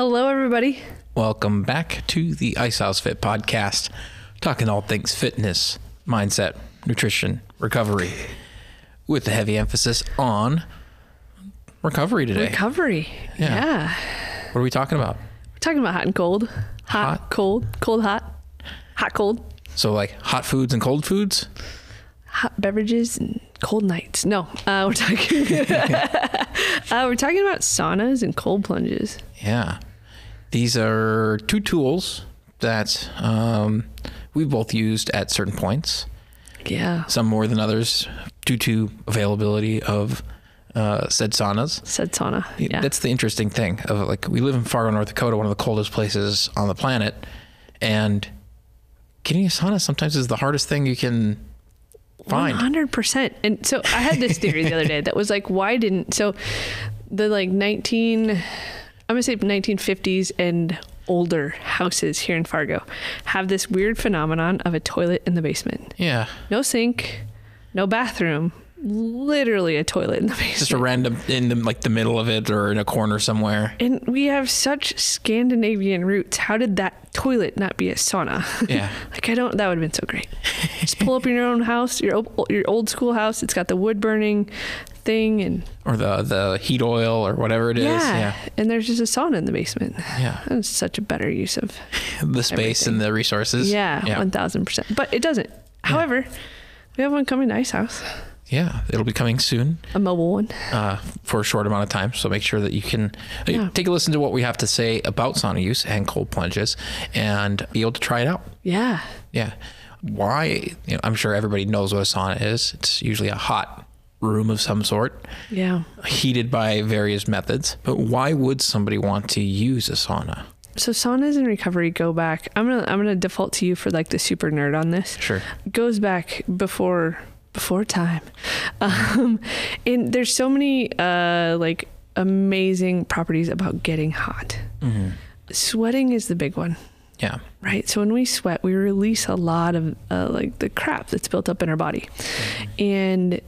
Hello, everybody. Welcome back to the Icehouse Fit podcast, talking all things fitness, mindset, nutrition, recovery, with a heavy emphasis on recovery today. Recovery. Yeah. Yeah. What are we talking about? We're talking about hot and cold. Hot, Hot. cold, cold, hot, hot, cold, So, like hot foods and cold foods? hot beverages and cold nights. No, uh, we're talking. uh, we're talking about saunas and cold plunges. Yeah. These are two tools that um, we both used at certain points, Yeah. some more than others, due to availability of uh, said saunas. Said sauna. Yeah. That's the interesting thing of like we live in Fargo, North Dakota, one of the coldest places on the planet, and getting a sauna sometimes is the hardest thing you can find. hundred percent. And so I had this theory the other day that was like, why didn't so the like nineteen, I'm gonna say nineteen fifties and older houses here in Fargo have this weird phenomenon of a toilet in the basement, Yeah, no sink, no bathroom, literally a toilet in the basement. just a random in the like the middle of it or in a corner somewhere. and we have such Scandinavian roots. How did that toilet not be a sauna? Yeah, Like I don't. That would have been so great. Just pull up in your own house, your your old school house. It's got the wood burning thing, and or the the heat oil or whatever it is. yeah, Yeah, and there's just a sauna in the basement. yeah. That's such a better use of The space and the resources. yeah, yeah, one thousand percent. But it doesn't. However, we have one coming to Icehouse, yeah. It'll be coming soon. a mobile one. uh, for a short amount of time. So make sure that you can uh, Yeah. take a listen to what we have to say about sauna use and cold plunges and be able to try it out. Yeah, Yeah. Why? You know, I'm sure everybody knows what a sauna is. It's usually a hot room of some sort, yeah. heated by various methods. But why would somebody want to use a sauna? So saunas and recovery go back. I'm gonna I'm gonna default to you for like the super nerd on this. Sure. goes back before before time um and there's so many uh like amazing properties about getting hot hmm sweating is the big one Yeah. right so when we sweat we release a lot of uh, like the crap that's built up in our body and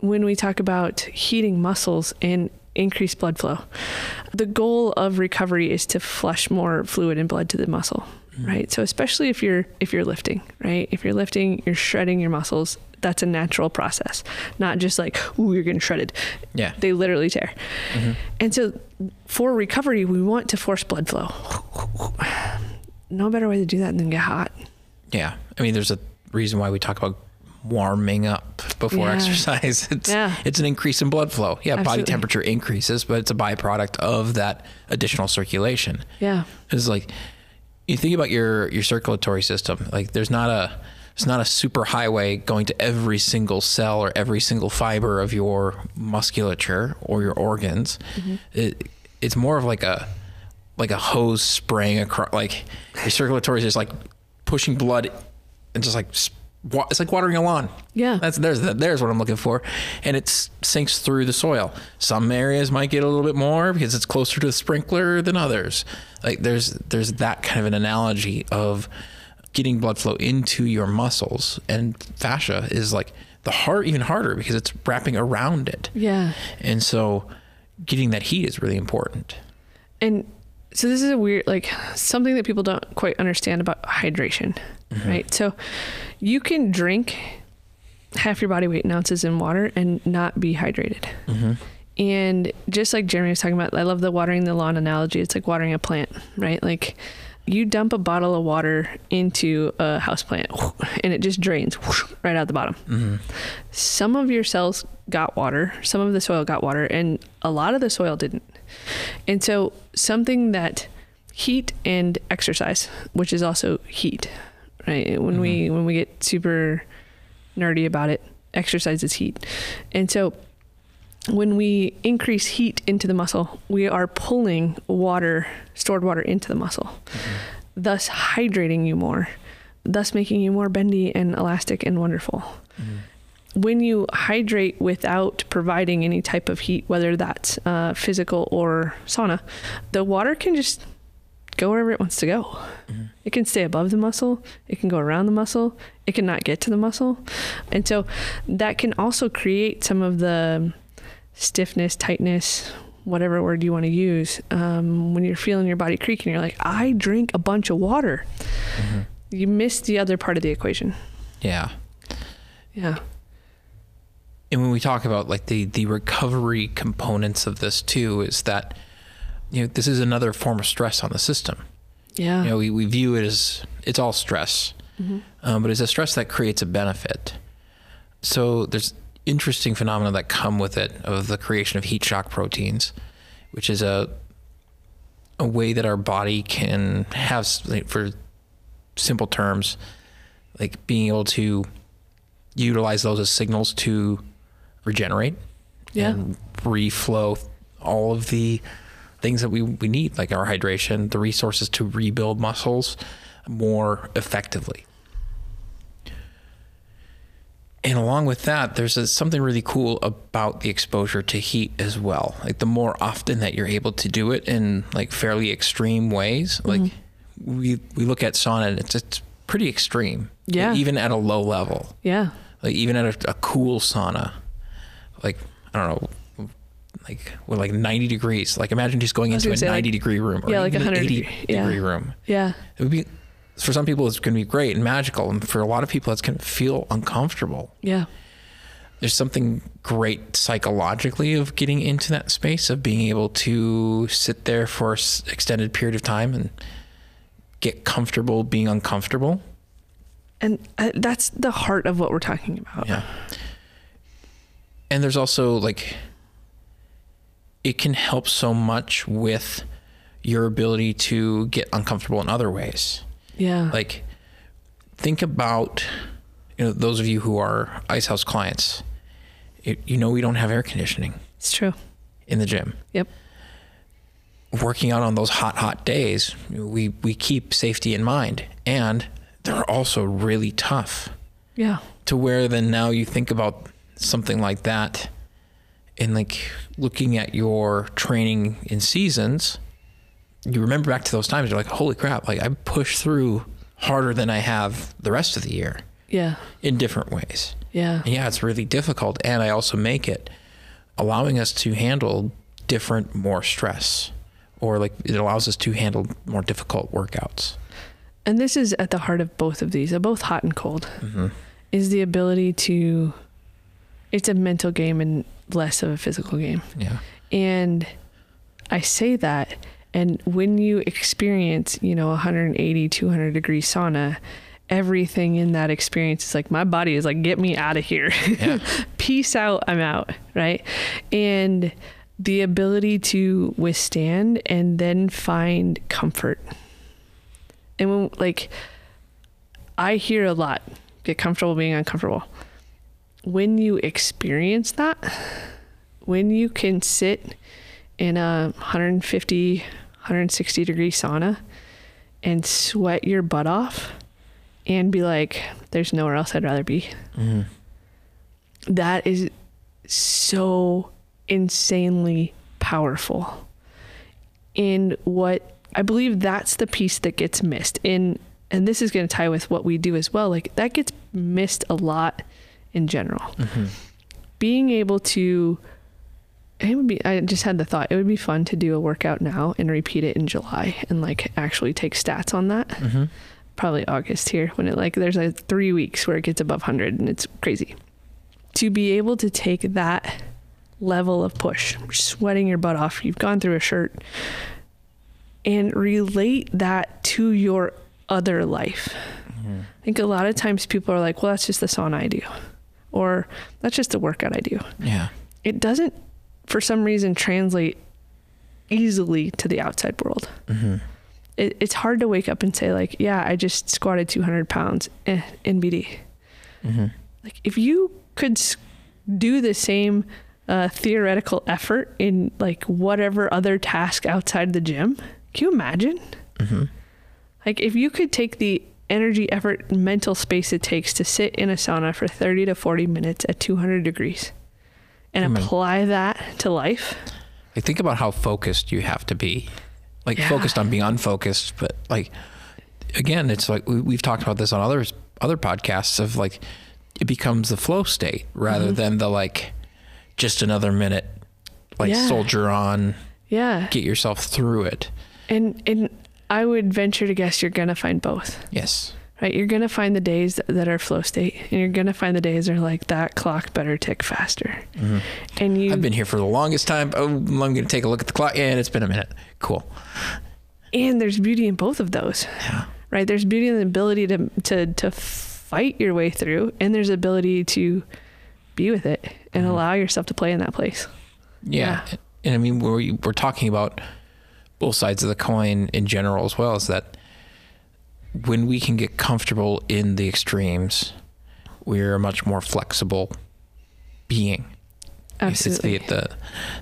when we talk about heating muscles and increased blood flow the goal of recovery is to flush more fluid and blood to the muscle right? So especially if you're if you're lifting right? If you're lifting you're shredding your muscles that's a natural process not just like ooh you're getting shredded. Yeah. they literally tear. Mhm. and so for recovery we want to force blood flow. No better way to do that than get hot. Yeah. I mean, there's a reason why we talk about warming up before Yeah. exercise. It's Yeah. it's an increase in blood flow. Yeah, body temperature increases, but it's a byproduct of that additional circulation. yeah It's like you think about your your circulatory system. Like there's not a it's not a super highway going to every single cell or every single fiber of your musculature or your organs. Mm-hmm. It, it's more of like a like a hose spraying across. Like your circulatory is just like pushing blood and just like s- wa- it's like watering a lawn. yeah That's there's there's what I'm looking for, and it sinks through the soil. Some areas might get a little bit more because it's closer to the sprinkler than others. Like there's there's that kind of an analogy of getting blood flow into your muscles, and fascia is like the heart even harder because it's wrapping around it, yeah and so getting that heat is really important. and so this is a weird like something that people don't quite understand about hydration right so you can drink half your body weight in ounces in water and not be hydrated Mm-hmm. and just like jeremy was talking about i love the watering the lawn analogy it's like watering a plant right like you dump a bottle of water into a house plant and it just drains right out the bottom Mm-hmm. some of your cells got water, some of the soil got water, and a lot of the soil didn't. And so, something that heat and exercise, which is also heat, right? When we mm-hmm. when we get super nerdy about it, exercise is heat, and so when we increase heat into the muscle, we are pulling water, stored water, into the muscle, mm-hmm. thus hydrating you more, thus making you more bendy and elastic and wonderful. Mm-hmm. When you hydrate without providing any type of heat, whether that's uh, physical or sauna, the water can just go wherever it wants to go. It can stay above the muscle, it can go around the muscle, it can not get to the muscle. And so that can also create some of the stiffness, tightness, whatever word you want to use, um, when you're feeling your body creaking, you're like, I drink a bunch of water. Mm-hmm. You miss the other part of the equation. Yeah. Yeah. And when we talk about like the the recovery components of this too, is that you know this is another form of stress on the system. Yeah. You know, we, we view it as it's all stress, Mm-hmm. um, but it's a stress that creates a benefit. So there's interesting phenomena that come with it of the creation of heat shock proteins, which is a a way that our body can have, for simple terms, like being able to utilize those as signals to regenerate Yeah. and reflow all of the things that we, we need, like our hydration, the resources to rebuild muscles more effectively. And along with that, there's a, something really cool about the exposure to heat as well. Like the more often that you're able to do it in like fairly extreme ways, mm-hmm. like we we look at sauna, and it's it's pretty extreme. Like, Yeah. even at a low level Yeah. like even at a, a cool sauna, like I don't know, like with like 90 degrees. Like imagine just going into a 90 like- degree room or yeah, like even 100 80 degree- yeah. degree room. Yeah. It would be for some people it's going to be great and magical, and for a lot of people it's going to feel uncomfortable. Yeah. There's something great psychologically of getting into that space of being able to sit there for an extended period of time and get comfortable being uncomfortable. And uh, that's the heart of what we're talking about. Yeah. And there's also like it can help so much with your ability to get uncomfortable in other ways. Yeah. Like think about you know those of you who are ice house clients. You, you know we don't have air conditioning it's true. in the gym. Yep. Working out on those hot hot days, we we keep safety in mind and they're also really tough. Yeah. to where then now you think about something like that and like looking at your training in seasons you remember back to those times you're like holy crap like i push through harder than i have the rest of the year Yeah. in different ways Yeah. and yeah it's really difficult and i also make it allowing us to handle different more stress or like it allows us to handle more difficult workouts And this is at the heart of both of these, both hot and cold, mm-hmm. is the ability to. It's a mental game and less of a physical game. yeah And I say that, and when you experience, you know, 180, 200 degree sauna, everything in that experience is like, my body is like, get me out of here. yeah Peace out, I'm out. Right. And the ability to withstand and then find comfort. And when, like, I hear a lot get comfortable being uncomfortable. When you experience that, when you can sit in a 150, 160 degree sauna and sweat your butt off and be like, there's nowhere else I'd rather be. mm-hmm. That is so insanely powerful. And what I believe that's the piece that gets missed. In and this is going to tie with what we do as well. Like that gets missed a lot in general. Mm-hmm. Being able to it would be I just had the thought it would be fun to do a workout now and repeat it in July and like actually take stats on that. Mm-hmm. Probably August here when it like there's like 3 weeks where it gets above 100 and it's crazy. To be able to take that level of push, sweating your butt off, you've gone through a shirt and relate that to your other life. Mm-hmm. I think a lot of times people are like, well, that's just the sauna I do, or that's just a workout I do. yeah It doesn't, for some reason, translate easily to the outside world. mm-hmm. It, it's hard to wake up and say, like, yeah, I just squatted 200 pounds eh, NBD. Mm-hmm. Like, if you could do the same uh, theoretical effort in like whatever other task outside the gym, can you imagine? Mm-hmm. Like if you could take the energy, effort, mental space it takes to sit in a sauna for 30 to 40 minutes at 200 degrees and Amen. apply that to life. Like think about how focused you have to be. Like Yeah. focused on being unfocused, but like again, it's like we, we've talked about this on others other podcasts of like it becomes the flow state rather Mhm. than the like just another minute like Yeah. soldier on, Yeah. get yourself through it. And and I would venture to guess you're gonna find both. Yes. Right? You're gonna find the days that, are flow state, and you're gonna find the days that are like that clock better tick faster. Mhm. And you I've been here for the longest time. Oh, I'm going to take a look at the clock. and it's been a minute. Cool. and there's beauty in both of those. Yeah. Right? There's beauty in the ability to to to fight your way through, and there's ability to be with it and Mhm. allow yourself to play in that place. Yeah. And I mean, we're, we're talking about both sides of the coin in general as well, is that when we can get comfortable in the extremes, we're a much more flexible being. Absolutely. It's the,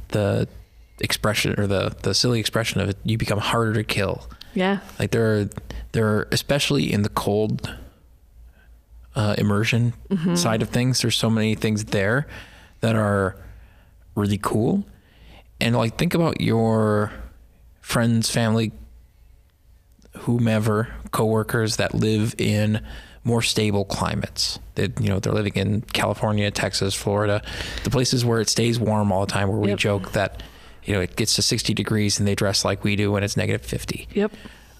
the, the expression or the, the silly expression of it, you become harder to kill. yeah. Like there are, there are, especially in the cold uh, immersion Mhm. side of things, there's so many things there that are really cool. And like, think about your friends, family, whomever, coworkers that live in more stable climates. That you know they're living in California, Texas, Florida, the places where it stays warm all the time. Where we Yep. joke that you know it gets to 60 degrees and they dress like we do when it's negative 50 Yep.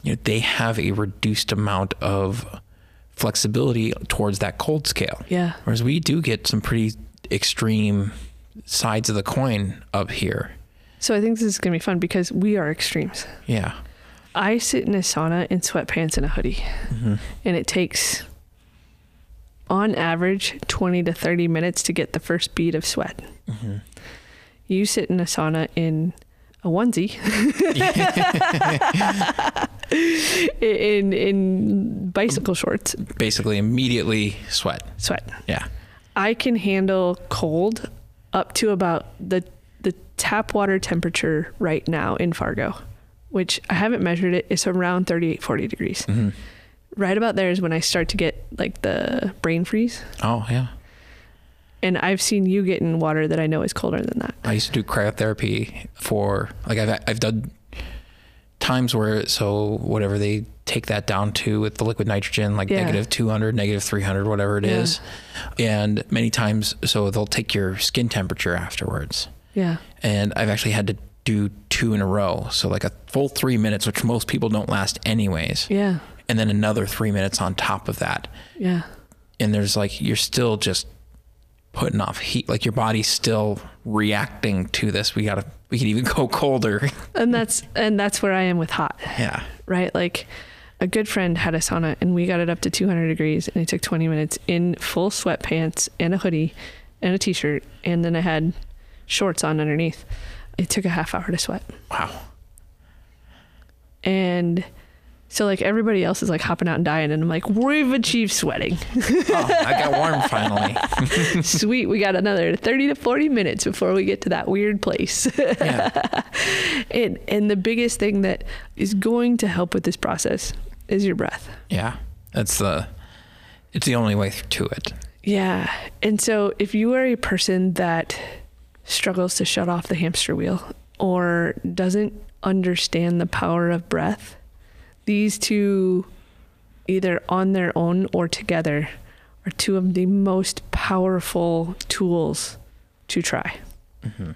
you know, they have a reduced amount of flexibility towards that cold scale. Yeah. Whereas we do get some pretty extreme sides of the coin up here. So I think this is gonna be fun because we are extremes. Yeah. I sit in a sauna in sweatpants and a hoodie, hmm and it takes, on average, 20 to 30 minutes to get the first bead of sweat. hmm You sit in a sauna in a onesie, in in bicycle shorts, Basically, immediately sweat. sweat. Yeah. I can handle cold up to about the tap water temperature right now in Fargo, which I haven't measured it. It's around 38, 40 degrees. hmm Right about there is when I start to get like the brain freeze. Oh, yeah. And I've seen you get in water that I know is colder than that. I used to do cryotherapy for like I've I've done times where so whatever they take that down to with the liquid nitrogen like Yeah. negative 200 negative 300 whatever it Yeah. is, and many times so they'll take your skin temperature afterwards Yeah. and I've actually had to do two in a row so like a full three minutes which most people don't last anyways Yeah. and then another three minutes on top of that Yeah. and there's like you're still just putting off heat like your body's still reacting to this we gotta we can even go colder And that's and that's where I am with hot. yeah right? Like a good friend had a sauna and we got it up to 200 degrees and it took 20 minutes in full sweatpants and a hoodie and a t-shirt and then I had shorts on underneath. It took a half hour to sweat. wow And so like everybody else is like hopping out and dying and I'm like, we've achieved sweating. oh i got warm finally Sweet, we got another 30 to 40 minutes before we get to that weird place. yeah and and the biggest thing that is going to help with this process is your breath. yeah that's the it's the only way to it Yeah. And so if you are a person that struggles to shut off the hamster wheel or doesn't understand the power of breath, these two, either on their own or together, are two of the most powerful tools to try. hmm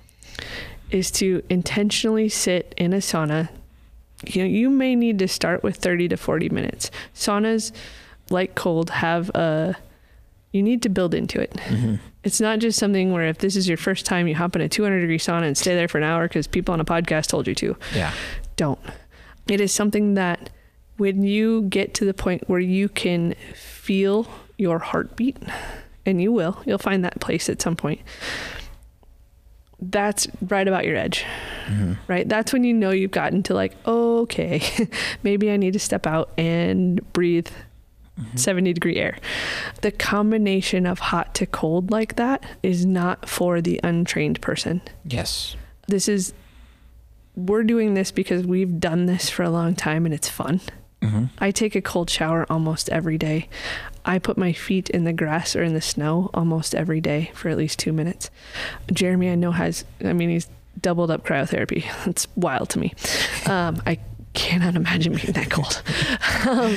Is to intentionally sit in a sauna. You know, you may need to start with 30 to 40 minutes. Saunas, like cold, have a you need to build into it. hmm It's not just something where if this is your first time, you hop in a 200 degree sauna and stay there for an hour because people on a podcast told you to. yeah Don't. It is something that when you get to the point where you can feel your heartbeat, and you will, you'll find that place at some point. That's right about your edge, hmm right? That's when you know you've gotten to like, okay, maybe I need to step out and breathe Mm-hmm. 70 degree air. The combination of hot to cold like that is not for the untrained person. yes This is, we're doing this because we've done this for a long time and it's fun. hmm I take a cold shower almost every day. I put my feet in the grass or in the snow almost every day for at least two minutes. Jeremy, I know, has, I mean, he's doubled up cryotherapy. It's wild to me. Um, I cannot imagine being that cold. um,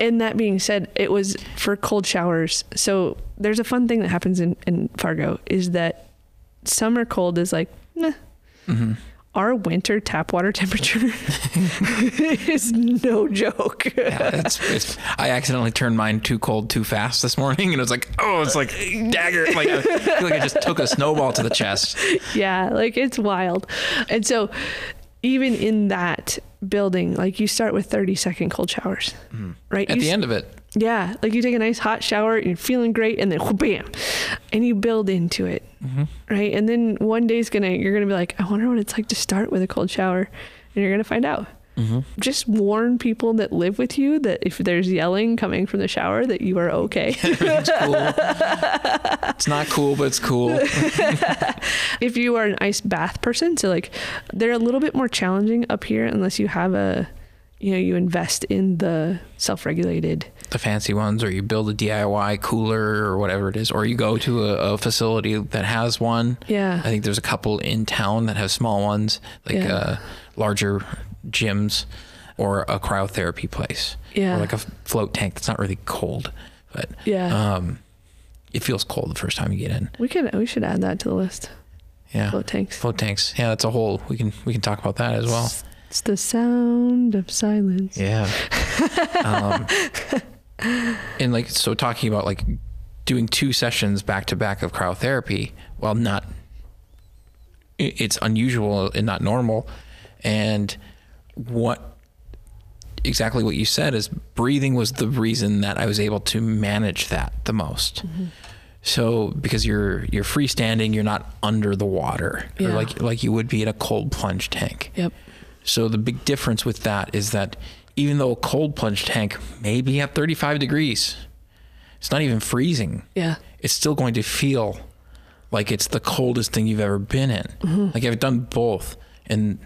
and that being said, it was for cold showers. So there's a fun thing that happens in, in Fargo is that summer cold is like, nah, Our winter tap water temperature is no joke. Yeah, it's, it's, I accidentally turned mine too cold too fast this morning, and it was like, oh, it's like dagger. Like I feel like I just took a snowball to the chest. yeah, like it's wild. And so even in that building, like you start with 30 second cold showers, hmm. right? At You the end of it, Yeah, like you take a nice hot shower, and you're feeling great, and then bam, and you build into it, mm-hmm. right? And then one day's gonna, you're gonna be like, I wonder what it's like to start with a cold shower, and you're gonna find out. Mm-hmm. Just warn people that live with you that if there's yelling coming from the shower, that you are okay. cool. it's not cool, but it's cool. if you are an ice bath person, so like they're a little bit more challenging up here unless you have a, you know, you invest in the self-regulated. The fancy ones, or you build a DIY cooler or whatever it is, or you go to a, a facility that has one. Yeah. I think there's a couple in town that have small ones, like Yeah. uh, larger gyms or a cryotherapy place. Yeah. Or like a float tank that's not really cold, but Yeah. um, it feels cold the first time you get in. we could we should add that to the list. Yeah. Float tanks. Float tanks. Yeah, that's a whole. We can we can talk about that as well. It's the sound of silence. Yeah. um, and like so, talking about like doing two sessions back to back of cryotherapy, well, not. It's unusual and not normal, and what exactly what you said is breathing was the reason that I was able to manage that the most. Mm-hmm. So because you're you're freestanding, you're not under the water, or like like you would be in a cold plunge tank. Yep. So the big difference with that is that even though a cold plunge tank may be at 35 degrees, it's not even freezing. Yeah. It's still going to feel like it's the coldest thing you've ever been in. Mm-hmm. Like I've done both and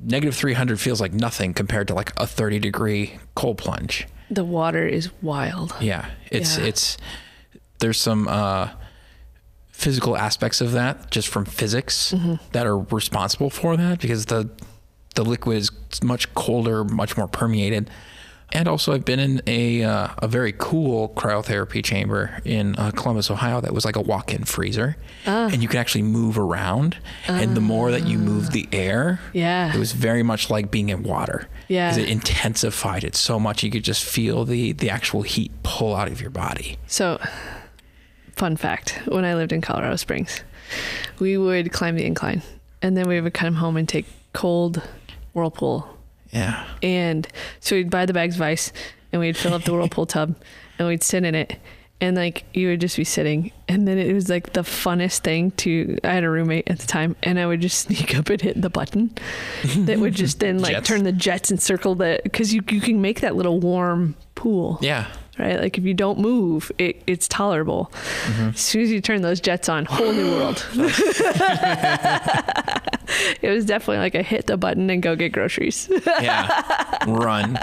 negative 300 feels like nothing compared to like a 30 degree cold plunge. The water is wild. Yeah. It's Yeah. it's there's some uh physical aspects of that just from physics that are responsible for that because the the liquid is much colder, much more permeated. And also, I've been in a uh, a very cool cryotherapy chamber in uh, Columbus, Ohio. That was like a walk-in freezer, and you can actually move around. And the more that you move the air, Yeah. it was very much like being in water. Yeah. 'Cause it intensified it so much you could just feel the the actual heat pull out of your body. So, fun fact when I lived in Colorado Springs, we would climb the incline and then we would come home and take cold whirlpool. Yeah. And so we'd buy the bags of ice and we'd fill up the whirlpool tub and we'd sit in it. And like you would just be sitting, and then it was like the funnest thing to. I had a roommate at the time, and I would just sneak up and hit the button that would just then like Jets. turn the jets and circle the because you you can make that little warm pool Yeah. Right? Like if you don't move, it, it's tolerable. Mm-hmm. As soon as you turn those jets on, whole new world. it was definitely like a hit the button and go get groceries. Yeah. Run.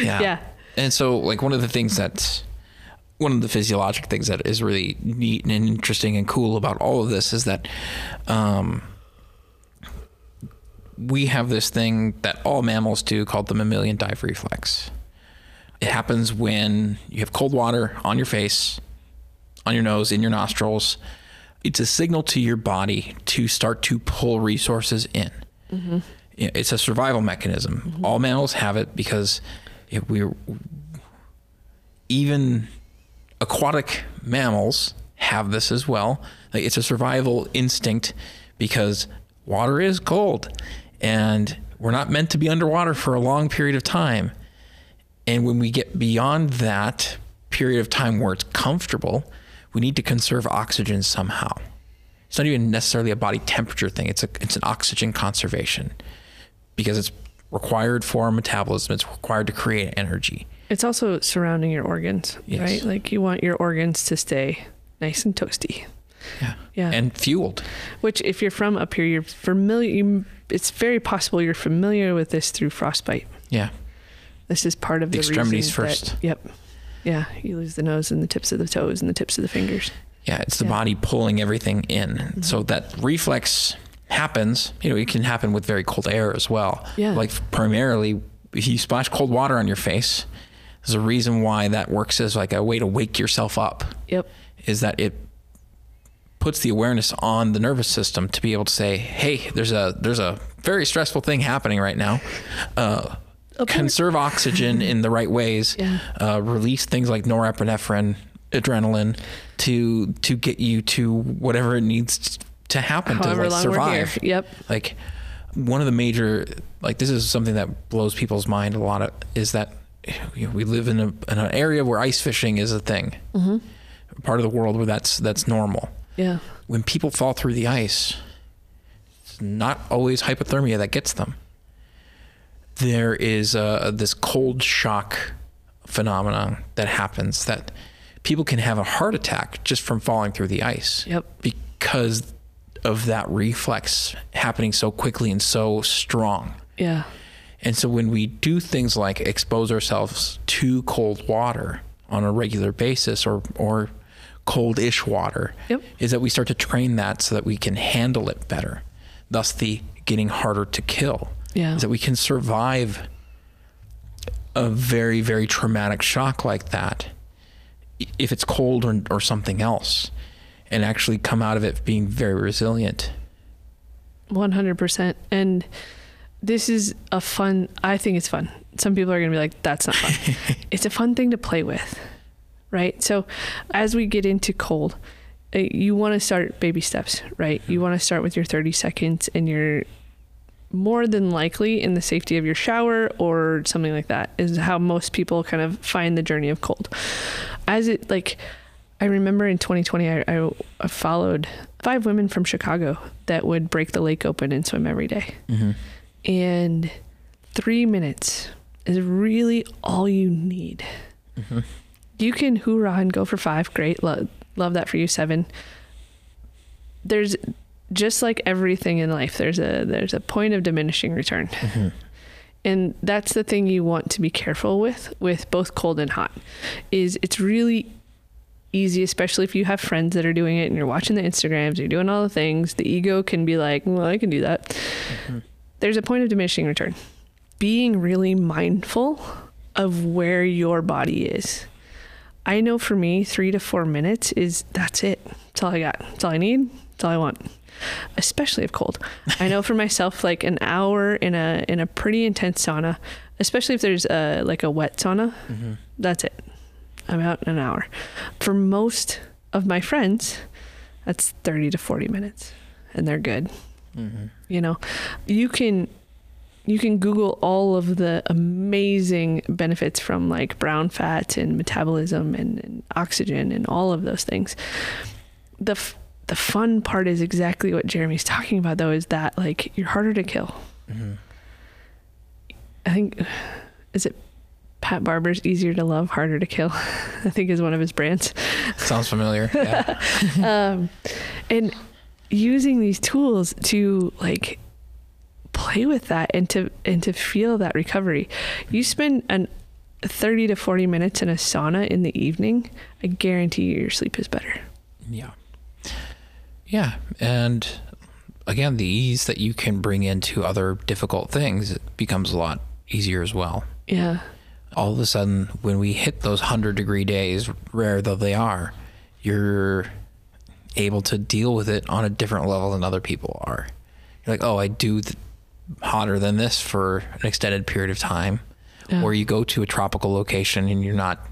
Yeah. Yeah. And so, like, one of the things that's one of the physiologic things that is really neat and interesting and cool about all of this is that um, we have this thing that all mammals do called the mammalian dive reflex. It happens when you have cold water on your face, on your nose, in your nostrils. It's a signal to your body to start to pull resources in. Mm-hmm. Yeah, It's a survival mechanism. Mm-hmm. All mammals have it because if we're even aquatic mammals have this as well. Like it's a survival instinct because water is cold and we're not meant to be underwater for a long period of time. And when we get beyond that period of time where it's comfortable, we need to conserve oxygen somehow. It's not even necessarily a body temperature thing. It's a it's an oxygen conservation because it's required for our metabolism. It's required to create energy. It's also surrounding your organs, Yes. right? Like you want your organs to stay nice and toasty. Yeah. Yeah. And fueled. Which, if you're from up here, you're familiar. You, it's very possible you're familiar with this through frostbite. Yeah. This is part of The the, extremities reason that- first. yep. Yeah, you lose the nose and the tips of the toes and the tips of the fingers. Yeah, it's the Yeah. Mm-hmm. body pulling everything in. So that reflex happens. You know, it can happen with very cold air as well. Yeah. Like primarily, if you splash cold water on your face, there's a reason why that works as like a way to wake yourself up. Yep. Is that it puts the awareness on the nervous system to be able to say, "Hey, there's a there's a very stressful thing happening right now." Uh, conserve oxygen in the right ways. Yeah. Uh, release things like norepinephrine, adrenaline, to to get you to whatever it needs to happen However to like, long we're here. survive. Yep. Like one of the major like this is something that blows people's mind a lot of, is that you know, we live in, a, in an area where ice fishing is a thing. Mm-hmm. Part of the world where that's that's normal. Yeah. When people fall through the ice, it's not always hypothermia that gets them. There is uh, this cold shock phenomenon that happens that people can have a heart attack just from falling through the ice Yep. because of that reflex happening so quickly and so strong. Yeah. And so when we do things like expose ourselves to cold water on a regular basis or or cold-ish water, Yep. is that we start to train that so that we can handle it better. Thus the getting harder to kill. Yeah. Is that we can survive a very, very traumatic shock like that if it's cold or, or something else and actually come out of it being very resilient. 100%. And this is a fun, I think it's fun. Some people are going to be like, that's not fun. it's a fun thing to play with, right? So as we get into cold, uh, you want to start baby steps, right? You want to start with your 30 seconds and you're more than likely in the safety of your shower or something like that is how most people kind of find the journey of cold. As it like, I remember in 2020, I, I, followed five women from Chicago that would break the lake open and swim every day. Mm-hmm. And three minutes is really all you need. Mm-hmm. You can hoorah and go for five. Great. Love, love that for you. Seven. There's just like everything in life, there's a there's a point of diminishing return. Mm-hmm. And that's the thing you want to be careful with with both cold and hot. Is it's really easy, especially if you have friends that are doing it and you're watching the Instagrams, you're doing all the things. The ego can be like, well, I can do that. Mm-hmm. There's a point of diminishing return. Being really mindful of where your body is. I know for me, three to four minutes is that's it. That's all I got. That's all I need. That's all I want. Especially if cold. I know for myself, like an hour in a in a pretty intense sauna, especially if there's a like a wet sauna, Mm-hmm. that's it. I'm out in an hour. For most of my friends, that's 30 to 40 minutes and they're good. Mm-hmm. You know, you can you can google all of the amazing benefits from like brown fat and metabolism and, and oxygen and all of those things. The f- the fun part is exactly what Jeremy's talking about though is that like you're harder to kill. Mm-hmm. I think is it Pat Barber's easier to love, harder to kill. I think is one of his brands. Sounds familiar. Yeah. um, and using these tools to like play with that and to and to feel that recovery. You spend an 30 to 40 minutes in a sauna in the evening, I guarantee you your sleep is better. Yeah. Yeah. And again, the ease that you can bring into other difficult things becomes a lot easier as well. Yeah. All of a sudden, when we hit those 100 degree days, rare though they are, you're able to deal with it on a different level than other people are. You're like, oh, I do th- hotter than this for an extended period of time. Yeah. Or you go to a tropical location and you're not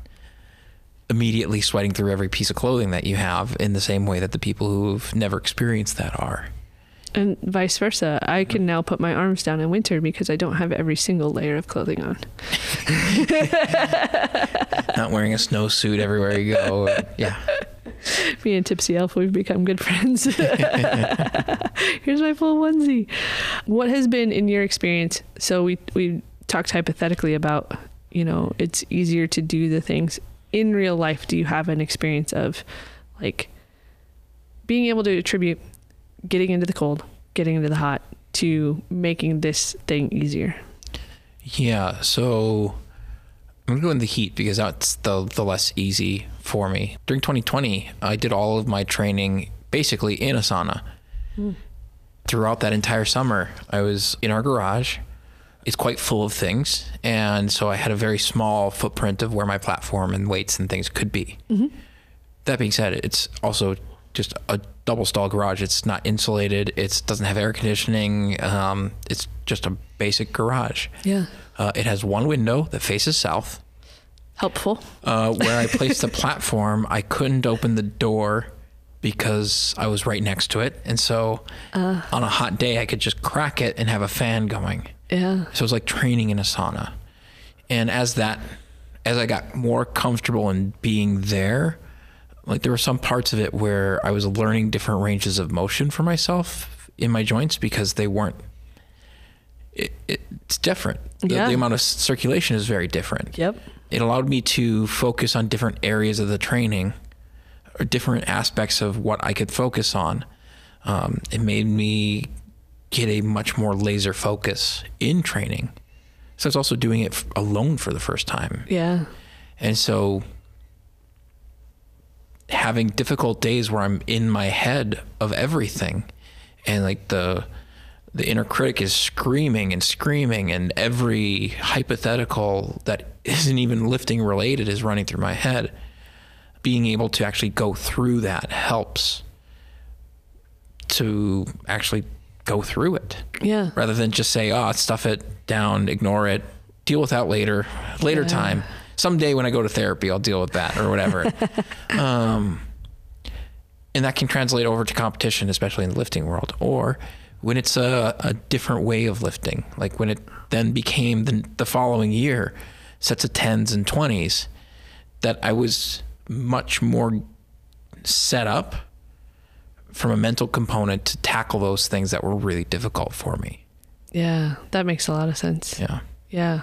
immediately sweating through every piece of clothing that you have in the same way that the people who've never experienced that are. And vice versa. I can now put my arms down in winter because I don't have every single layer of clothing on. Not wearing a snowsuit everywhere you go. Yeah. Me and Tipsy Elf, we've become good friends. Here's my full onesie. What has been in your experience? So we we talked hypothetically about, you know, it's easier to do the things in real life. Do you have an experience of like being able to attribute getting into the cold, getting into the hot to making this thing easier? Yeah. So I'm gonna go in the heat because that's the the less easy for me. During 2020, I did all of my training basically in a sauna. Hmm. Throughout that entire summer, I was in our garage. It's quite full of things, and so I had a very small footprint of where my platform and weights and things could be. That being said, it's also just a double stall garage. It's not insulated. It doesn't have air conditioning. Um, it's just a basic garage. Yeah. Uh, it has one window that faces south. Helpful. Uh, where I placed the platform, I couldn't open the door because I was right next to it, and so Uh. on a hot day, I could just crack it and have a fan going. Yeah. So it was like training in a sauna. And as that, as I got more comfortable in being there, like there were some parts of it where I was learning different ranges of motion for myself in my joints because they weren't. It, it, it's different. The, Yeah. the amount of circulation is very different. Yep. It allowed me to focus on different areas of the training or different aspects of what I could focus on. Um, it made me get a much more laser focus in training. So I was also doing it alone for the first time. Yeah. And so having difficult days where I'm in my head of everything and like the the inner critic is screaming and screaming and every hypothetical that isn't even lifting related is running through my head. Being able to actually go through that helps to actually go through it Yeah. rather than just say, "Oh, stuff it down, ignore it, deal with that later, later Yeah. time. Someday when I go to therapy, I'll deal with that or whatever." um, and that can translate over to competition, especially in the lifting world, or when it's a, a different way of lifting, like when it then became the, the following year sets of tens and twenties, that I was much more set up from a mental component to tackle those things that were really difficult for me. Yeah. That makes a lot of sense. Yeah. Yeah.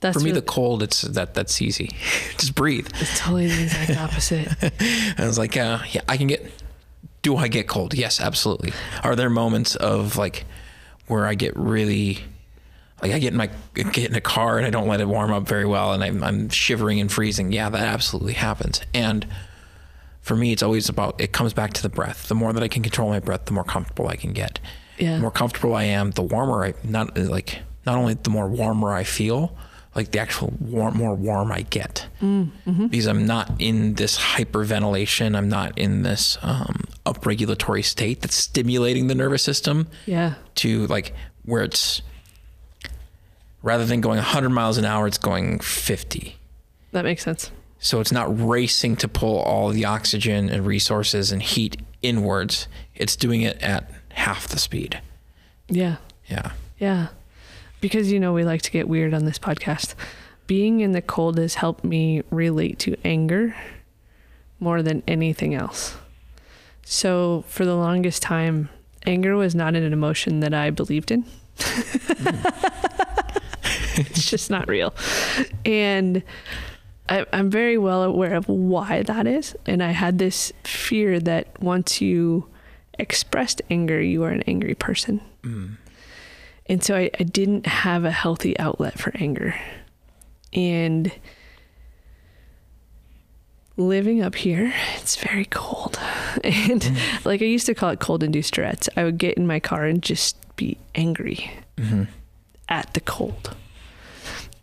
That's for me, really- the cold, it's that that's easy. Just breathe. it's totally the exact opposite. I was like, uh, yeah, I can get. Do I get cold? Yes, absolutely. Are there moments of like where I get really, like I get in my get in a car and I don't let it warm up very well and I'm, I'm shivering and freezing? Yeah, that absolutely happens. And for me, it's always about it comes back to the breath. The more that I can control my breath, the more comfortable I can get. Yeah. The more comfortable I am, the warmer I not like not only the more warmer I feel, like the actual warm, more warm I get because I'm not in this hyperventilation. I'm not in this um, upregulatory state that's stimulating the nervous system Yeah. to like where it's rather than going 100 miles an hour, it's going 50. That makes sense. So it's not racing to pull all the oxygen and resources and heat inwards. It's doing it at half the speed. Yeah. Yeah. Yeah. Because, you know, we like to get weird on this podcast. Being in the cold has helped me relate to anger more than anything else. So, for the longest time, anger was not an emotion that I believed in. Mm. it's just not real. And I, I'm very well aware of why that is. And I had this fear that once you expressed anger, you were an angry person. Mm. And so I, I didn't have a healthy outlet for anger. And living up here, it's very cold. And mm. like I used to call it cold induced Tourette's. I would get in my car and just be angry mm-hmm. at the cold.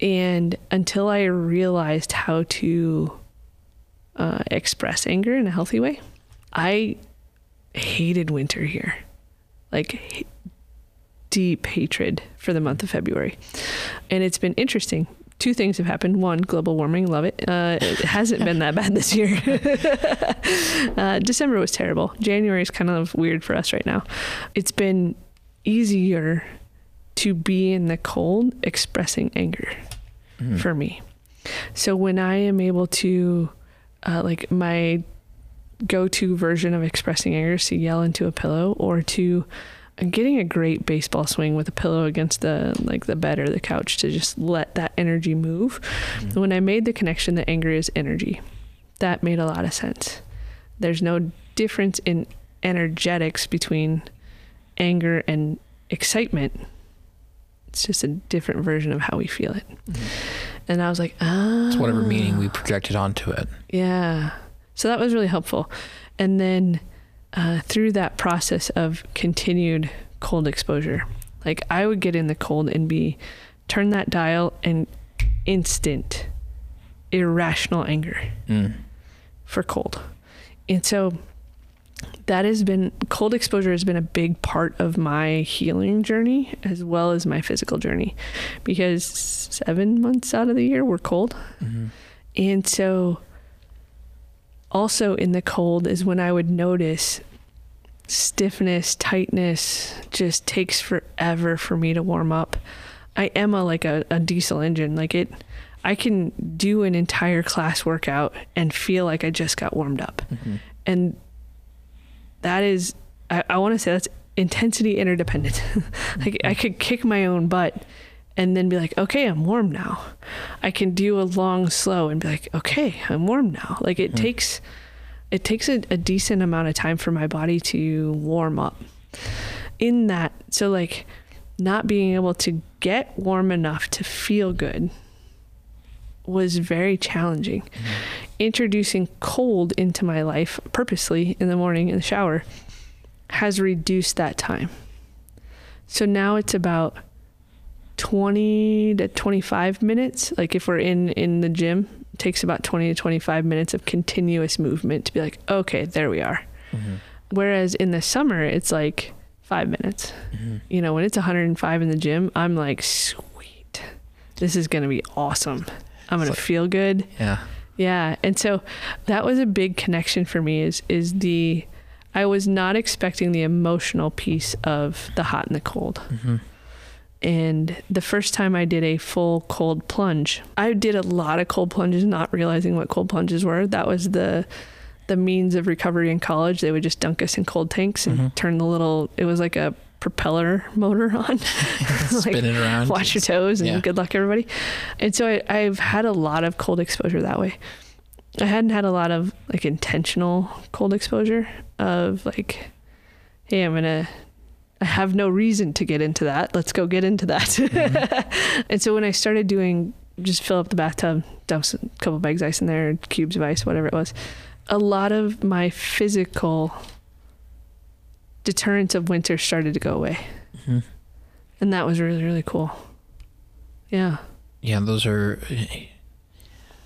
And until I realized how to uh, express anger in a healthy way, I hated winter here. Like, deep hatred for the month of February. And it's been interesting. Two things have happened. One, global warming, love it. Uh, it hasn't been that bad this year. uh, December was terrible. January is kind of weird for us right now. It's been easier to be in the cold expressing anger for me. So when I am able to, uh, like, my go to version of expressing anger is to yell into a pillow or to I'm getting a great baseball swing with a pillow against the like the bed or the couch to just let that energy move. When I made the connection that anger is energy, that made a lot of sense. There's no difference in energetics between anger and excitement. It's just a different version of how we feel it. And I was like, ah, It's whatever meaning we projected onto it. yeah. So that was really helpful. And then uh, through that process of continued cold exposure, like I would get in the cold and be turn that dial and instant irrational anger Mm. for cold. And so that has been cold exposure has been a big part of my healing journey as well as my physical journey because seven months out of the year we're cold Mm-hmm. and so also in the cold is when i would notice stiffness tightness just takes forever for me to warm up i am a like a, a diesel engine like it i can do an entire class workout and feel like i just got warmed up Mm-hmm. and that is i, I want to say that's intensity interdependent. Like i could kick my own butt and then be like okay i'm warm now. I can do a long slow and be like okay i'm warm now. Like it Mhm. takes it takes a, a decent amount of time for my body to warm up. In that so like not being able to get warm enough to feel good was very challenging introducing cold into my life purposely in the morning in the shower has reduced that time. So now it's about 20 to 25 minutes. Like if we're in in the gym, it takes about 20 to 25 minutes of continuous movement to be like, okay, there we are. Mm-hmm. Whereas in the summer, it's like five minutes. Mm-hmm. You know, when it's 105 in the gym, I'm like, sweet, this is going to be awesome. I'm gonna like- feel good. Yeah. Yeah, and so that was a big connection for me is is the I was not expecting the emotional piece of the hot and the cold. Mm-hmm. And the first time I did a full cold plunge, I did a lot of cold plunges not realizing what cold plunges were. That was the the means of recovery in college. They would just dunk us in cold tanks and Mhm. turn the little it was like a propeller motor on. Spin it around. Watch your toes and Yeah. good luck everybody and so I, i've had a lot of cold exposure that way i hadn't had a lot of like intentional cold exposure of like hey i'm gonna i have no reason to get into that let's go get into that mm-hmm. and so when i started doing just fill up the bathtub dump a couple bags of ice in there cubes of ice whatever it was a lot of my physical deterrents of winter started to go away hmm and that was really really cool yeah Yeah, those are.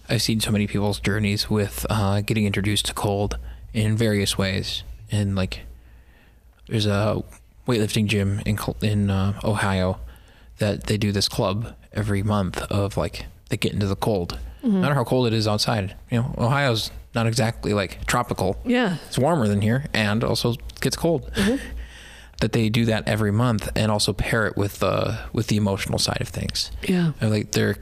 I've seen so many people's journeys with uh, getting introduced to cold in various ways, and like, there's a weightlifting gym in in uh, Ohio that they do this club every month of like they get into the cold. Mhm. No matter how cold it is outside, you know, Ohio's not exactly like tropical. yeah It's warmer than here, and also gets cold. Mhm. That they do that every month, and also pair it with uh, with the emotional side of things. yeah Or, like they're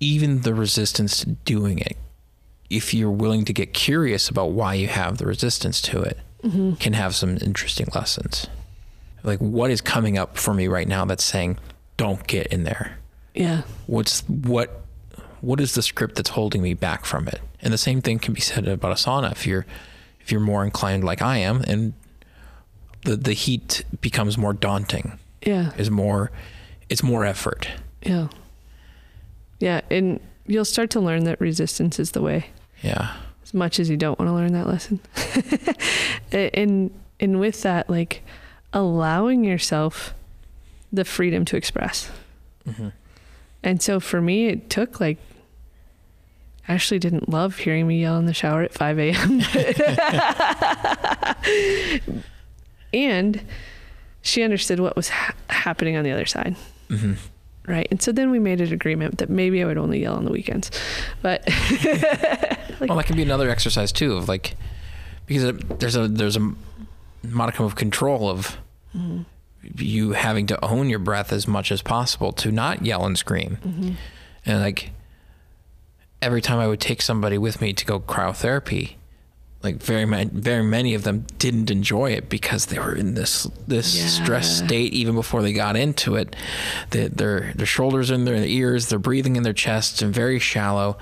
even the resistance to doing it if you're willing to get curious about why you have the resistance to it hmm can have some interesting lessons like what is coming up for me right now that's saying don't get in there yeah what's what what is the script that's holding me back from it? And the same thing can be said about a sauna if you're if you're more inclined like i am and the the heat becomes more daunting. Yeah. Is more it's more effort. Yeah. Yeah and you'll start to learn that resistance is the way. Yeah. As much as you don't want to learn that lesson. And and with that like allowing yourself the freedom to express. Mm hmm and so for me it took like Ashley didn't love hearing me yell in the shower at 5 a.m. and she understood what was ha- happening on the other side. hmm Right. And so then we made an agreement that maybe I would only yell on the weekends. But Like- well, that can be another exercise too of like because there's a there's a modicum of control of Mhm. You having to own your breath as much as possible to not yell and scream. Mhm. And like every time I would take somebody with me to go cryotherapy, like very many, very many of them didn't enjoy it because they were in this this stress state even before they got into it. They, their their shoulders in their ears, they're breathing in their chests and very shallow,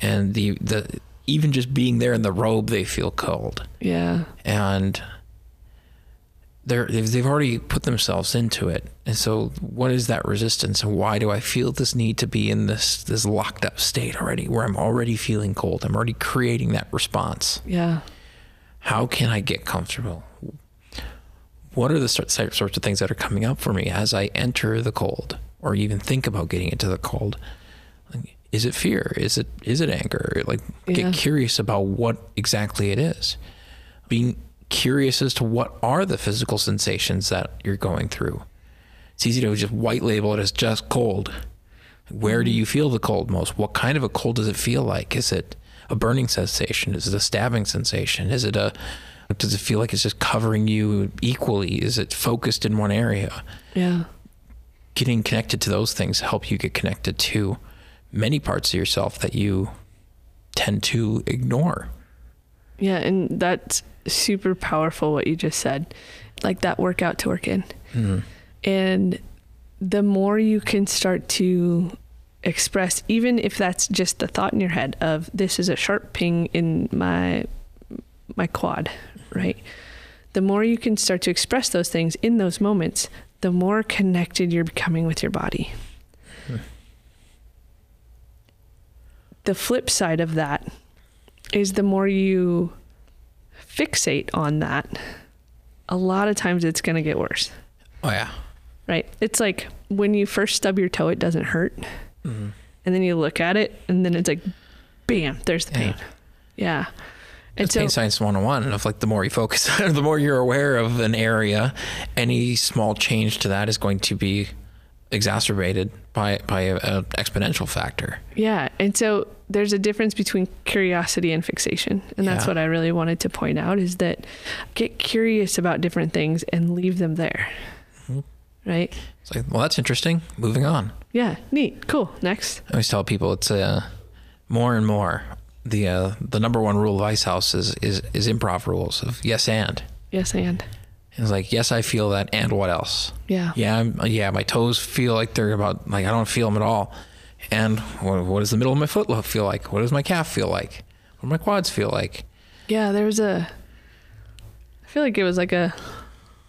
and the the even just being there in the robe, they feel cold yeah. and they're they've, they've already put themselves into it. And so what is that resistance and why do i feel this need to be in this this locked up state already where i'm already feeling cold? I'm already creating that response. Yeah. how can i get comfortable? What are the sorts of things that are coming up for me as i enter the cold or even think about getting into the cold? Is it fear? Is it is it anger? Like Yeah. get curious about what exactly it is. Being curious as to what are the physical sensations that you're going through. It's easy to just white label it as just cold. Where do you mm-hmm. feel the cold most? What kind of a cold does it feel like? Is it a burning sensation? Is it a stabbing sensation? Is it a does it feel like it's just covering you equally? Is it focused in one area? Yeah. Getting connected to those things help you get connected to many parts of yourself that you tend to ignore. Yeah, and that's super powerful what you just said. Like that workout to work in. Mm-hmm. And the more you can start to express even if that's just the thought in your head of this is a sharp ping in my my quad, right? The more you can start to express those things in those moments, the more connected you're becoming with your body. Hmm. The flip side of that is the more you fixate on that, a lot of times it's going to get worse, Oh yeah. right? It's like when you first stub your toe, it doesn't hurt. Mm-hmm. And then you look at it, and then it's like, bam, there's the pain. Yeah. And It's so, pain science 101 of like the more you focus the more you're aware of an area any small change to that is going to be exacerbated by by a, a exponential factor yeah. And so there's a difference between curiosity and fixation. And that's what I really wanted to point out is that get curious about different things and leave them there. Mhm. Right? it's like well that's interesting moving on Yeah. Neat. Cool. Next. i always tell people it's uh, more and more the uh, the number one rule of Icehouse is is is improv rules of yes and Yes. And it's like yes i feel that and what else yeah. yeah I'm, yeah my toes feel like they're about like i don't feel them at all and what, what does the middle of my foot look feel like what does my calf feel like what do my quads feel like Yeah. There was a, I feel like it was like a,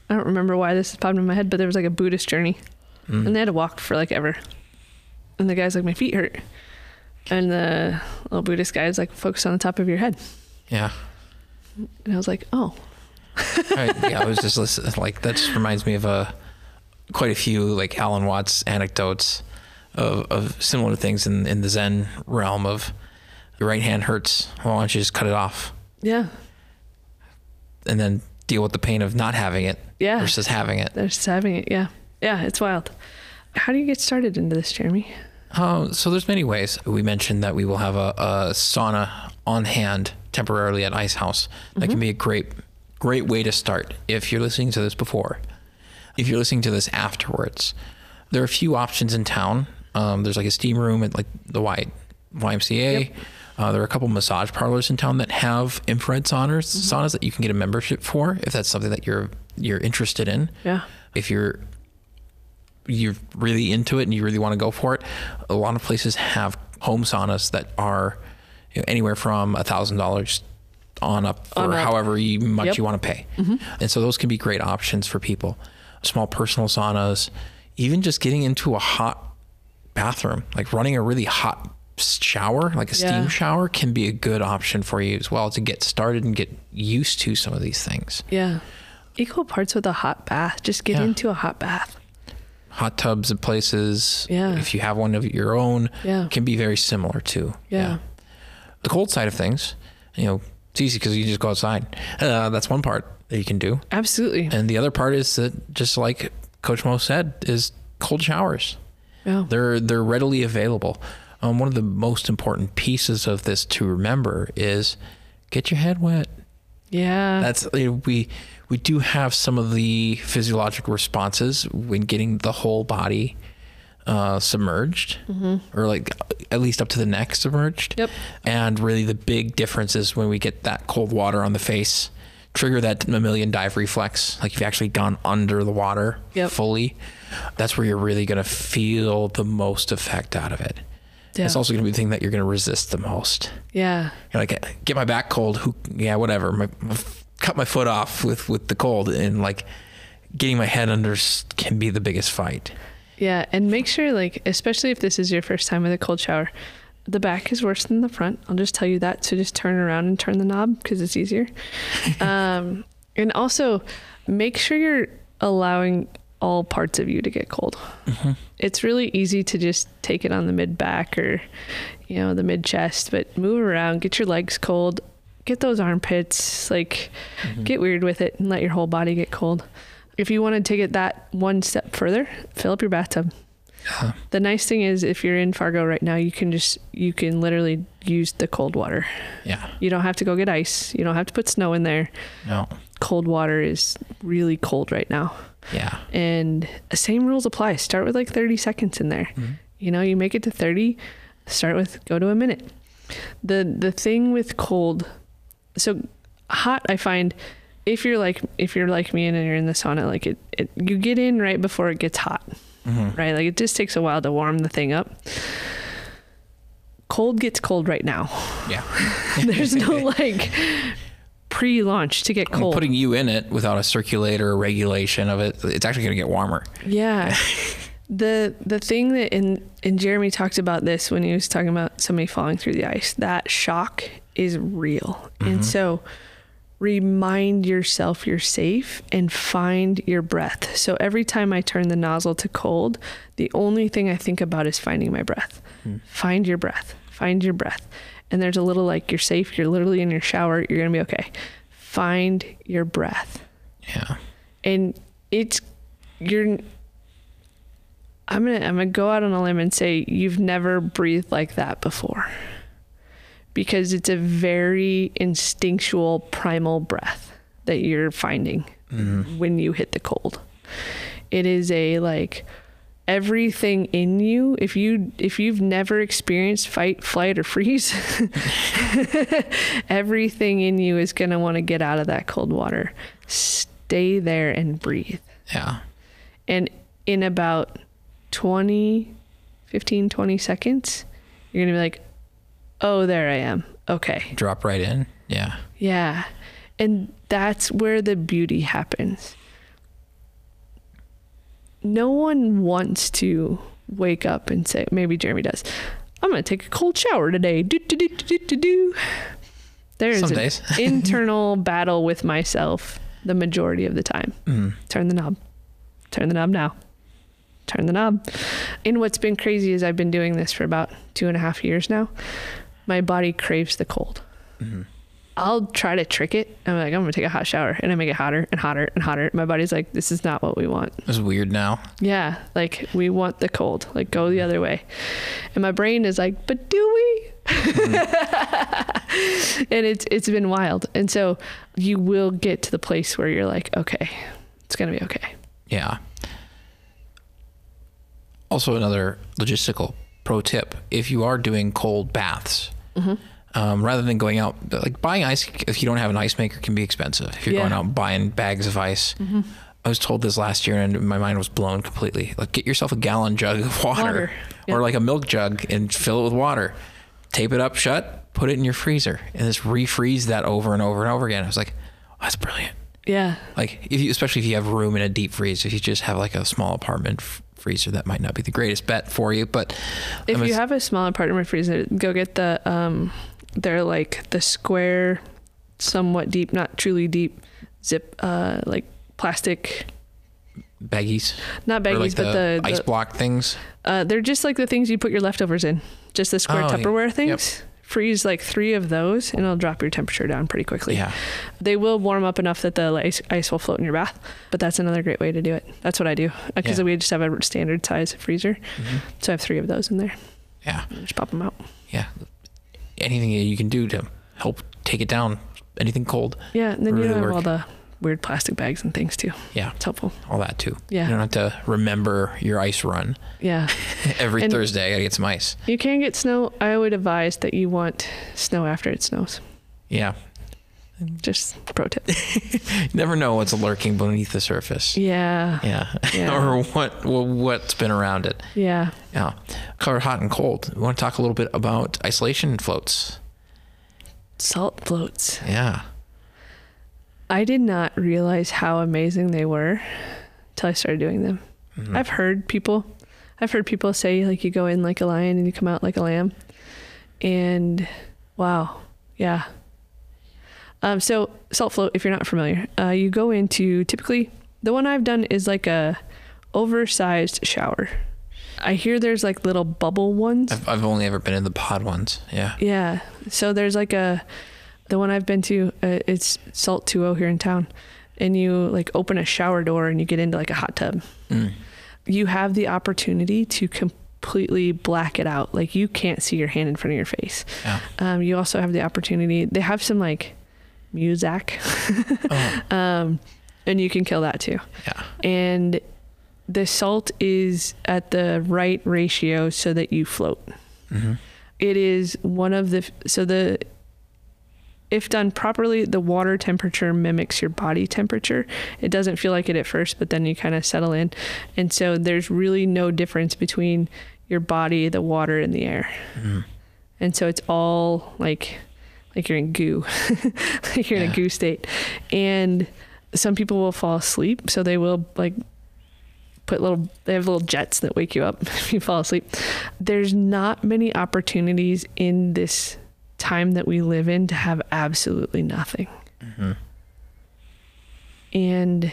I don't remember why this is popping in my head, but there was like a Buddhist journey. Mm. and they had to walk for like ever. And the guy's like, my feet hurt. And the little Buddhist guy is like, focus on the top of your head. yeah And I was like, oh, Right, yeah, I was just listening. Like that just reminds me of a quite a few like Alan Watts anecdotes of, of similar things in in the Zen realm of your right hand hurts. Well, why don't you just cut it off yeah, and then deal with the pain of not having it yeah. versus having it. They're having it. Yeah. Yeah. It's wild. How do you get started into this, Jeremy? Uh, so there's many ways. We mentioned that we will have a, a sauna on hand temporarily at Icehouse. That can be a great, great way to start. If you're listening to this before, if you're listening to this afterwards, there are a few options in town. Um, there's like a steam room at like the y, YMCA. Yep. Uh, there are a couple massage parlors in town that have infrared saunas, saunas that you can get a membership for if that's something that you're you're interested in Yeah. if you're you're really into it and you really want to go for it, a lot of places have home saunas that are you know, anywhere from a thousand dollars on up for On up. however you, much Yep. you want to pay. And so those can be great options for people. Small personal saunas, even just getting into a hot bathroom, like running a really hot shower, like a steam shower, can be a good option for you as well to get started and get used to some of these things. Yeah. Equal parts with a hot bath. Just get Yeah. into a hot bath. hot tubs at places. Yeah. If you have one of your own, Yeah. can be very similar too. Yeah. The cold side of things, you know, it's easy because you just go outside. Uh, that's one part that you can do, Absolutely. and the other part is that just like Coach Mo said, is cold showers. Yeah. They're they're readily available. Um, one of the most important pieces of this to remember is get your head wet. Yeah. That's you know, we we do have some of the physiological responses when getting the whole body uh, submerged, or like at least up to the neck submerged. Yep. And really, the big difference is when we get that cold water on the face, trigger that mammalian dive reflex. Like you've actually gone under the water Yep. fully. That's where you're really gonna feel the most effect out of it. yeah. It's also gonna be the thing that you're gonna resist the most. yeah. You're like, get my back cold. Who? Yeah, whatever. My, cut my foot off with with the cold, and like getting my head under can be the biggest fight. Yeah, and make sure, like, especially if this is your first time with a cold shower, the back is worse than the front. I'll just tell you that. So just turn around and turn the knob because it's easier. um, and also, make sure you're allowing all parts of you to get cold. It's really easy to just take it on the mid back or, you know, the mid chest, but move around, get your legs cold, get those armpits, like Mhm. get weird with it and let your whole body get cold. If you want to take it that one step further, fill up your bathtub. Yeah. The nice thing is if you're in Fargo right now, you can just you can literally use the cold water. Yeah. You don't have to go get ice. You don't have to put snow in there. No. Cold water is really cold right now. Yeah. And the same rules apply. Start with like 30 seconds in there. Mhm. You know, you make it to 30, start with go to a minute. The the thing with cold so hot I find if you're like if you're like me and you're in the sauna like it, it you get in right before it gets hot, Mhm. right? Like it just takes a while to warm the thing up. Cold gets cold right now. Yeah. There's no like pre-launch to get And cold. Putting you in it without a circulator or regulation of it, it's actually going to get warmer. Yeah. the the thing that and and Jeremy talked about this when he was talking about somebody falling through the ice. That shock is real. And Mhm. so remind yourself you're safe and find your breath. So every time I turn the nozzle to cold, the only thing I think about is finding my breath. Hmm. Find your breath. Find your breath. And there's a little like you're safe, you're literally in your shower, you're going to be okay. Find your breath Yeah. and it's you're I'm gonna I'm gonna go out on a limb and say you've never breathed like that before. Because it's a very instinctual primal breath that you're finding Mhm. when you hit the cold. It is a like everything in you if you if you've never experienced fight flight or freeze everything in you is going to want to get out of that cold water stay there and breathe Yeah. and in about 20 15 20 seconds you're going to be like oh there i am okay Drop right in. Yeah. yeah. And that's where the beauty happens. No one wants to wake up and say, maybe Jeremy does, I'm going to take a cold shower today. Do, do, do, do, do, do. There is Some an days. internal battle with myself the majority of the time. Mhm. Turn the knob. Turn the knob now. Turn the knob. And what's been crazy is I've been doing this for about two and a half years now. My body craves the cold. Mhm. I'll try to trick it. I'm like, I'm gonna take a hot shower, and I make it hotter and hotter and hotter. My body's like, this is not what we want. It's weird now. Yeah, like we want the cold. Like go the other way. And my brain is like, but do we? and it's it's been wild. And so you will get to the place where you're like, okay, it's gonna be okay. Yeah. Also, another logistical pro tip: if you are doing cold baths, Mm-hmm. Um, rather than going out, like buying ice, if you don't have an ice maker, can be expensive. If you're Yeah. going out buying bags of ice, I was told this last year, and my mind was blown completely. Like, get yourself a gallon jug of water, Water. Yeah. or like a milk jug, and fill it with water. Tape it up shut, put it in your freezer, and just refreeze that over and over and over again. I was like, oh, that's brilliant Yeah. like if you especially if you have room in a deep freeze if you just have like a small apartment freezer that might not be the greatest bet for you but If I'm you have a small apartment freezer, go get the um they're like the square somewhat deep, not truly deep zip uh like plastic baggies not baggies like but the, ice the block things uh they're just like the things you put your leftovers in. Just the square Oh, yeah. Tupperware things. Freeze like 3 of those and it'll drop your temperature down pretty quickly. yeah They will warm up enough that the ice, ice will float in your bath, but that's another great way to do it. That's what I do because Yeah. we just have a standard size freezer. Mhm. So I have 3 of those in there. yeah Just pop them out. yeah anything that you can do to help take it down anything cold Yeah, and then Really you have work. all the weird plastic bags and things too. yeah It's helpful. all that too Yeah. you don't have to remember your ice run Yeah. every And- thursday i gotta get some ice You can get snow. I would advise that you want snow after it snows. yeah Just pro tip. you never know what's lurking beneath the surface Yeah. yeah, Yeah. or what well, what's been around it Yeah. Yeah. Covered hot and cold. We want to talk a little bit about isolation floats. Salt floats. Yeah. I did not realize how amazing they were until I started doing them. Mhm. I've heard people I've heard people say like you go in like a lion and you come out like a lamb. And wow. Yeah. Um so salt float if you're not familiar. Uh you go into typically the one I've done is like a oversized shower. I hear there's like little bubble ones. I've, I've only ever been in the pod ones. Yeah. Yeah. So there's like a The one I've been to, uh, it's Salt 2O here in town. And you like open a shower door and you get into like a hot tub. Mm. You have the opportunity to completely black it out. Like you can't see your hand in front of your face. Yeah. Um, you also have the opportunity. They have some like music, Oh, um, and you can kill that too. yeah. And the salt is at the right ratio so that you float. hmm It is one of the so the if done properly, the water temperature mimics your body temperature. It doesn't feel like it at first, but then you kind of settle in. And so there's really no difference between your body, the water, and the air. hmm and so it's all like like you're in goo like you're in a goo state. And some people will fall asleep so they will like put little they have little jets that wake you up if you fall asleep. There's not many opportunities in this time that we live in to have absolutely nothing. Hmm and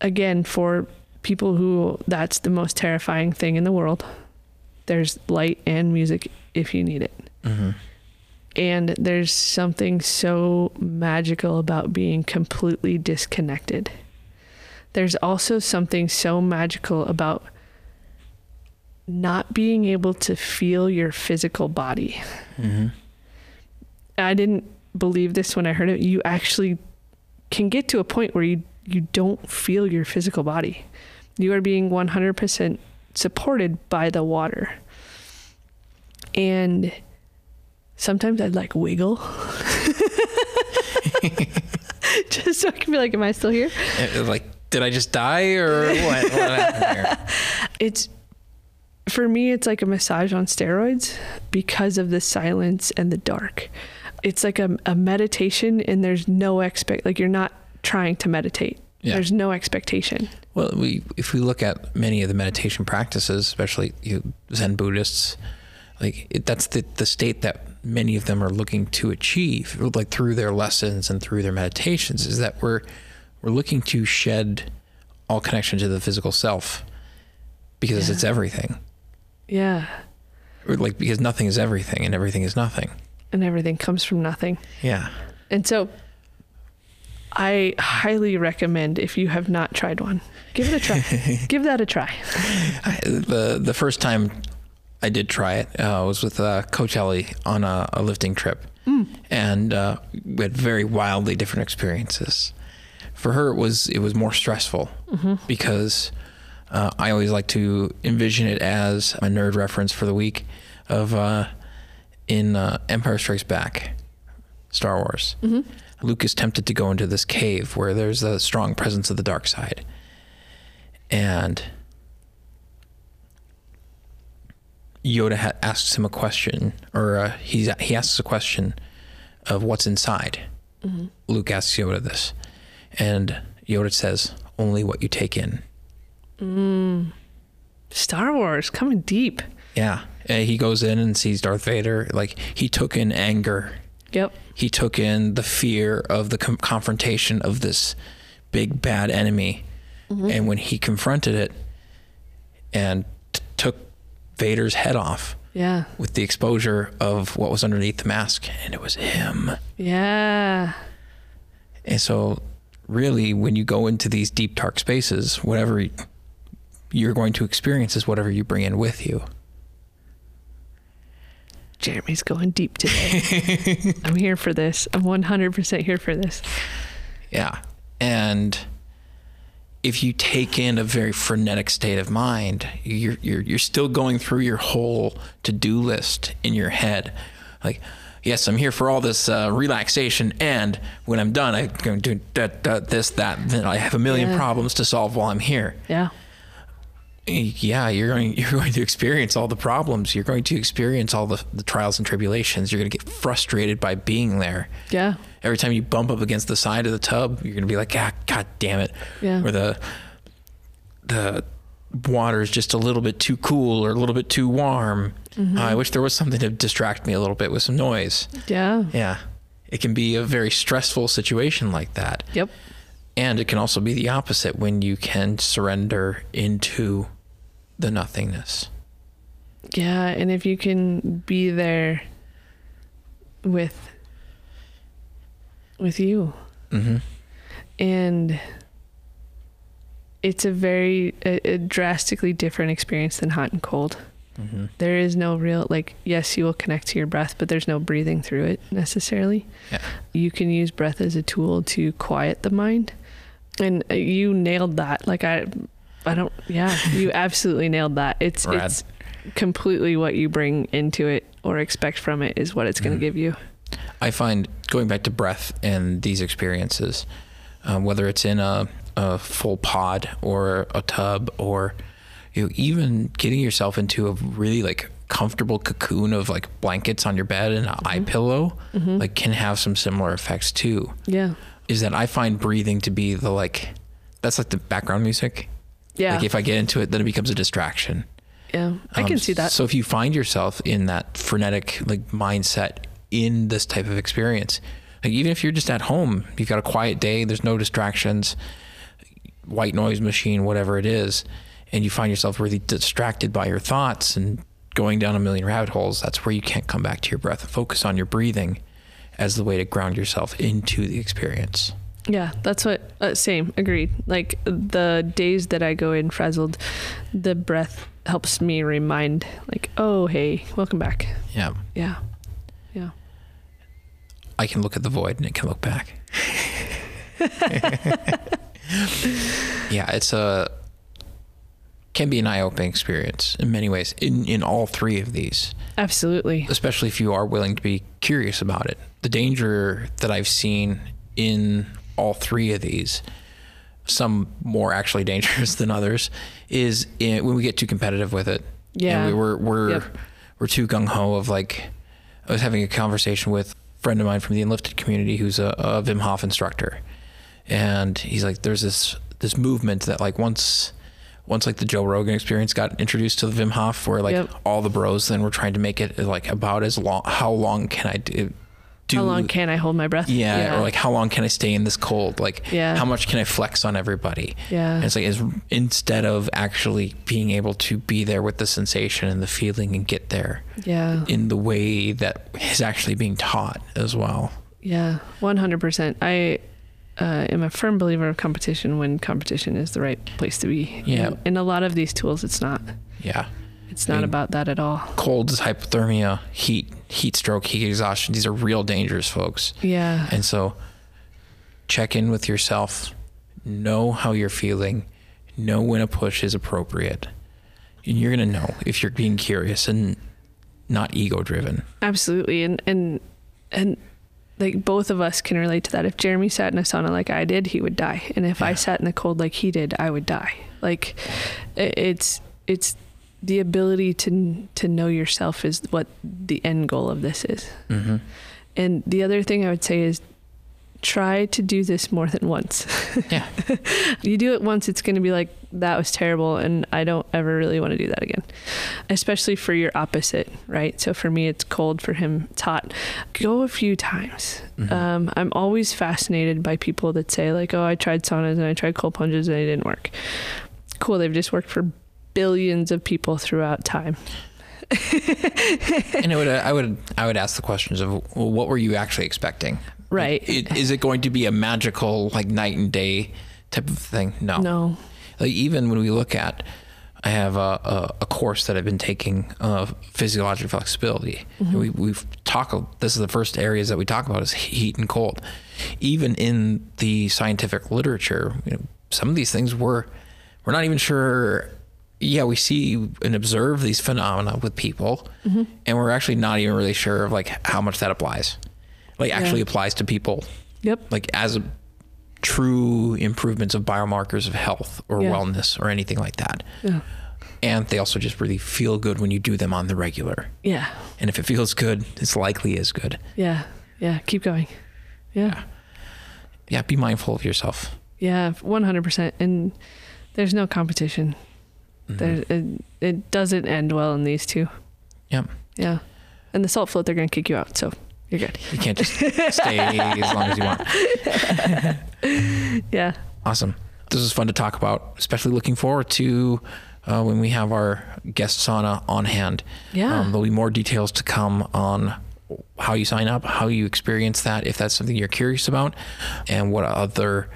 again for people who that's the most terrifying thing in the world. There's light and music if you need it. Hmm and there's something so magical about being completely disconnected. There's also something so magical about not being able to feel your physical body. hmm I didn't believe this when I heard it. You actually can get to a point where you you don't feel your physical body. You are being 100% supported by the water. And sometimes I'd like wiggle. just so I can be like, am I still here? Uh, Like, did I just die or what? what happened here? It's for me, it's like a massage on steroids because of the silence and the dark. It's like a, a meditation, and there's no expect like you're not trying to meditate. Yeah. There's no expectation. Well, we if we look at many of the meditation practices, especially you Zen Buddhists, like it, that's the the state that many of them are looking to achieve, like through their lessons and through their meditations, is that we're we're looking to shed all connection to the physical self because Yeah. it's everything, Yeah, or like because nothing is everything and everything is nothing. and everything comes from nothing. Yeah. And so, I highly recommend if you have not tried one, give it a try. give that a try. I, the the first time I did try it. Uh, was with uh, Coach Ellie on a, a lifting trip, and uh, we had very wildly different experiences. For her, it was it was more stressful because uh, I always like to envision it as a nerd reference for the week of uh, in uh, Empire Strikes Back, Star Wars. Luke is tempted to go into this cave where there's a strong presence of the dark side, and Yoda ha- asks him a question, or uh, he's, he asks a question of what's inside. Mm-hmm. Luke asks Yoda this, and Yoda says, "Only what you take in." Mm. Star Wars coming deep. Yeah, and he goes in and sees Darth Vader. Like he took in anger, Yep. he took in the fear of the com- confrontation of this big bad enemy, mm-hmm. and when he confronted it and Vader's head off, Yeah. with the exposure of what was underneath the mask, and it was him. Yeah. And so, really, when you go into these deep, dark spaces, whatever you're going to experience is whatever you bring in with you. Jeremy's going deep today. I'm here for this. I'm 100% here for this. Yeah. And if you take in a very frenetic state of mind, you're you're you're still going through your whole to-do list in your head. Like, yes, I'm here for all this uh, relaxation, and when I'm done, I'm going to do that, that, this, that. Then I have a million Yeah. problems to solve while I'm here. Yeah. Yeah, you're going you're going to experience all the problems. You're going to experience all the, the trials and tribulations. You're going to get frustrated by being there. Yeah. Every time you bump up against the side of the tub, you're going to be like, ah, God damn it. Yeah. Or the the water is just a little bit too cool or a little bit too warm. Mm-hmm. Uh, I wish there was something to distract me a little bit with some noise. Yeah. Yeah. It can be a very stressful situation like that. Yep. And it can also be the opposite when you can surrender into the nothingness. Yeah. And if you can be there with with you. Mm-hmm. And it's a very a, a drastically different experience than hot and cold. Mm-hmm. There is no real like yes, you will connect to your breath, but there's no breathing through it necessarily. Yeah. You can use breath as a tool to quiet the mind. And uh, you nailed that. Like I I don't yeah, you absolutely nailed that. It's Rad. it's completely what you bring into it or expect from it is what it's going to Mhm. give you. I find going back to breath and these experiences, um, whether it's in a, a full pod or a tub or you know, even getting yourself into a really like comfortable cocoon of like blankets on your bed and an eye pillow, Mhm. like can have some similar effects too. yeah. Is that I find breathing to be the like that's like the background music. Yeah. Like if I get into it, then it becomes a distraction. yeah. I Um, can see that. So if you find yourself in that frenetic like mindset in this type of experience, like even if you're just at home, you've got a quiet day, there's no distractions, white noise machine, whatever it is, and you find yourself really distracted by your thoughts and going down a million rabbit holes, that's where you can't come back to your breath and focus on your breathing as the way to ground yourself into the experience. Yeah, that's what. Uh, same, agreed. Like the days that I go in frazzled, the breath helps me remind, like, oh, hey, welcome back. Yeah. Yeah, yeah, I can look at the void and it can look back. yeah, it's a can be an eye-opening experience in many ways in in all three of these, absolutely. especially if you are willing to be curious about it. The danger that I've seen in all three of these, some more actually dangerous than others, is in, when we get too competitive with it. Yeah. and we, we're we're Yep. we're too gung ho of like. I was having a conversation with a friend of mine from the Enlifted community who's a, a Wim Hof instructor, and he's like, "There's this this movement that like once." Once like the Joe Rogan experience got introduced to the Wim Hof, where like Yep. all the bros then were trying to make it like about as long. How long can I do? Do How long can I hold my breath? yeah, or like how long can I stay in this cold? Like Yeah. how much can I flex on everybody? Yeah. And it's like is instead of actually being able to be there with the sensation and the feeling and get there yeah, in the way that is actually being taught as well. yeah, one hundred percent. I uh, am a firm believer of competition when competition is the right place to be. Yeah. And, and a lot of these tools, it's not. Yeah. It's I not mean- about that at all. Cold is hypothermia, heat, heat stroke, heat exhaustion. These are real dangers, folks. Yeah. And so check in with yourself, know how you're feeling, know when a push is appropriate. And you're going to know if you're being curious and not ego driven. Absolutely, and and and like both of us can relate to that. If Jeremy sat in a sauna like I did, he would die, and if I sat in the cold like he did, I would die. Like it's it's the ability to to know yourself is what the end goal of this is. Mm-hmm. And the other thing I would say is try to do this more than once. Yeah. you do it once, it's going to be like, that was terrible, and I don't ever really want to do that again. Especially for your opposite, right? So for me, it's cold, for him, it's hot. Go a few times. Mhm. Um, I'm always fascinated by people that say, like, oh, I tried saunas and I tried cold plunges and it didn't work. Cool, they've just worked for billions of people throughout time. and I would, I would, I would ask the questions of well, what were you actually expecting? Right. Like, it, is it going to be a magical like night and day type of thing? No. No. Like even when we look at, I have a, a, a course that I've been taking of physiologic flexibility. And we we've talked. This is the first areas that we talk about is heat and cold. Even in the scientific literature, you know, some of these things we're we're not even sure. Yeah, we see and observe these phenomena with people, and we're actually not even really sure of like how much that applies. Like actually applies to people Yep. like as a true improvements of biomarkers of health or Yeah. wellness or anything like that. Yeah. And they also just really feel good when you do them on the regular. Yeah. And if it feels good, it's likely is good. Yeah. Yeah. Keep going. Yeah. Yeah, be mindful of yourself. Yeah. One hundred percent. And there's no competition. Mhm. It, it doesn't end well in these two. Yep. Yeah. And the salt float, they're gonna kick you out. So you're good. You can't just stay as long as you want. Yeah. Awesome. This is fun to talk about, especially looking forward to uh, when we have our guest sauna on hand. Yeah. Um, there'll be more details to come on how you sign up, how you experience that, if that's something you're curious about, and what other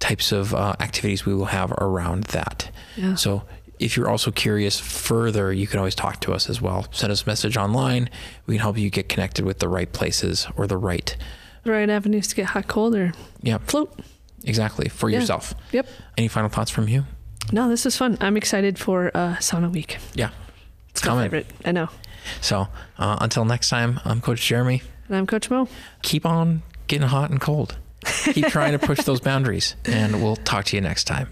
types of uh, activities we will have around that. Yeah. So if you're also curious further, you can always talk to us as well. Send us a message online. We can help you get connected with the right places or the right, The right avenues to get hot, cold, or yeah, float. exactly for Yeah. yourself. Yep. Any final thoughts from you? No, this is fun. I'm excited for uh, sauna week. Yeah, it's My coming. favorite. I know. So uh, until next time, I'm Coach Jeremy. And I'm Coach Mo. Keep on getting hot and cold. Keep trying to push those boundaries, and we'll talk to you next time.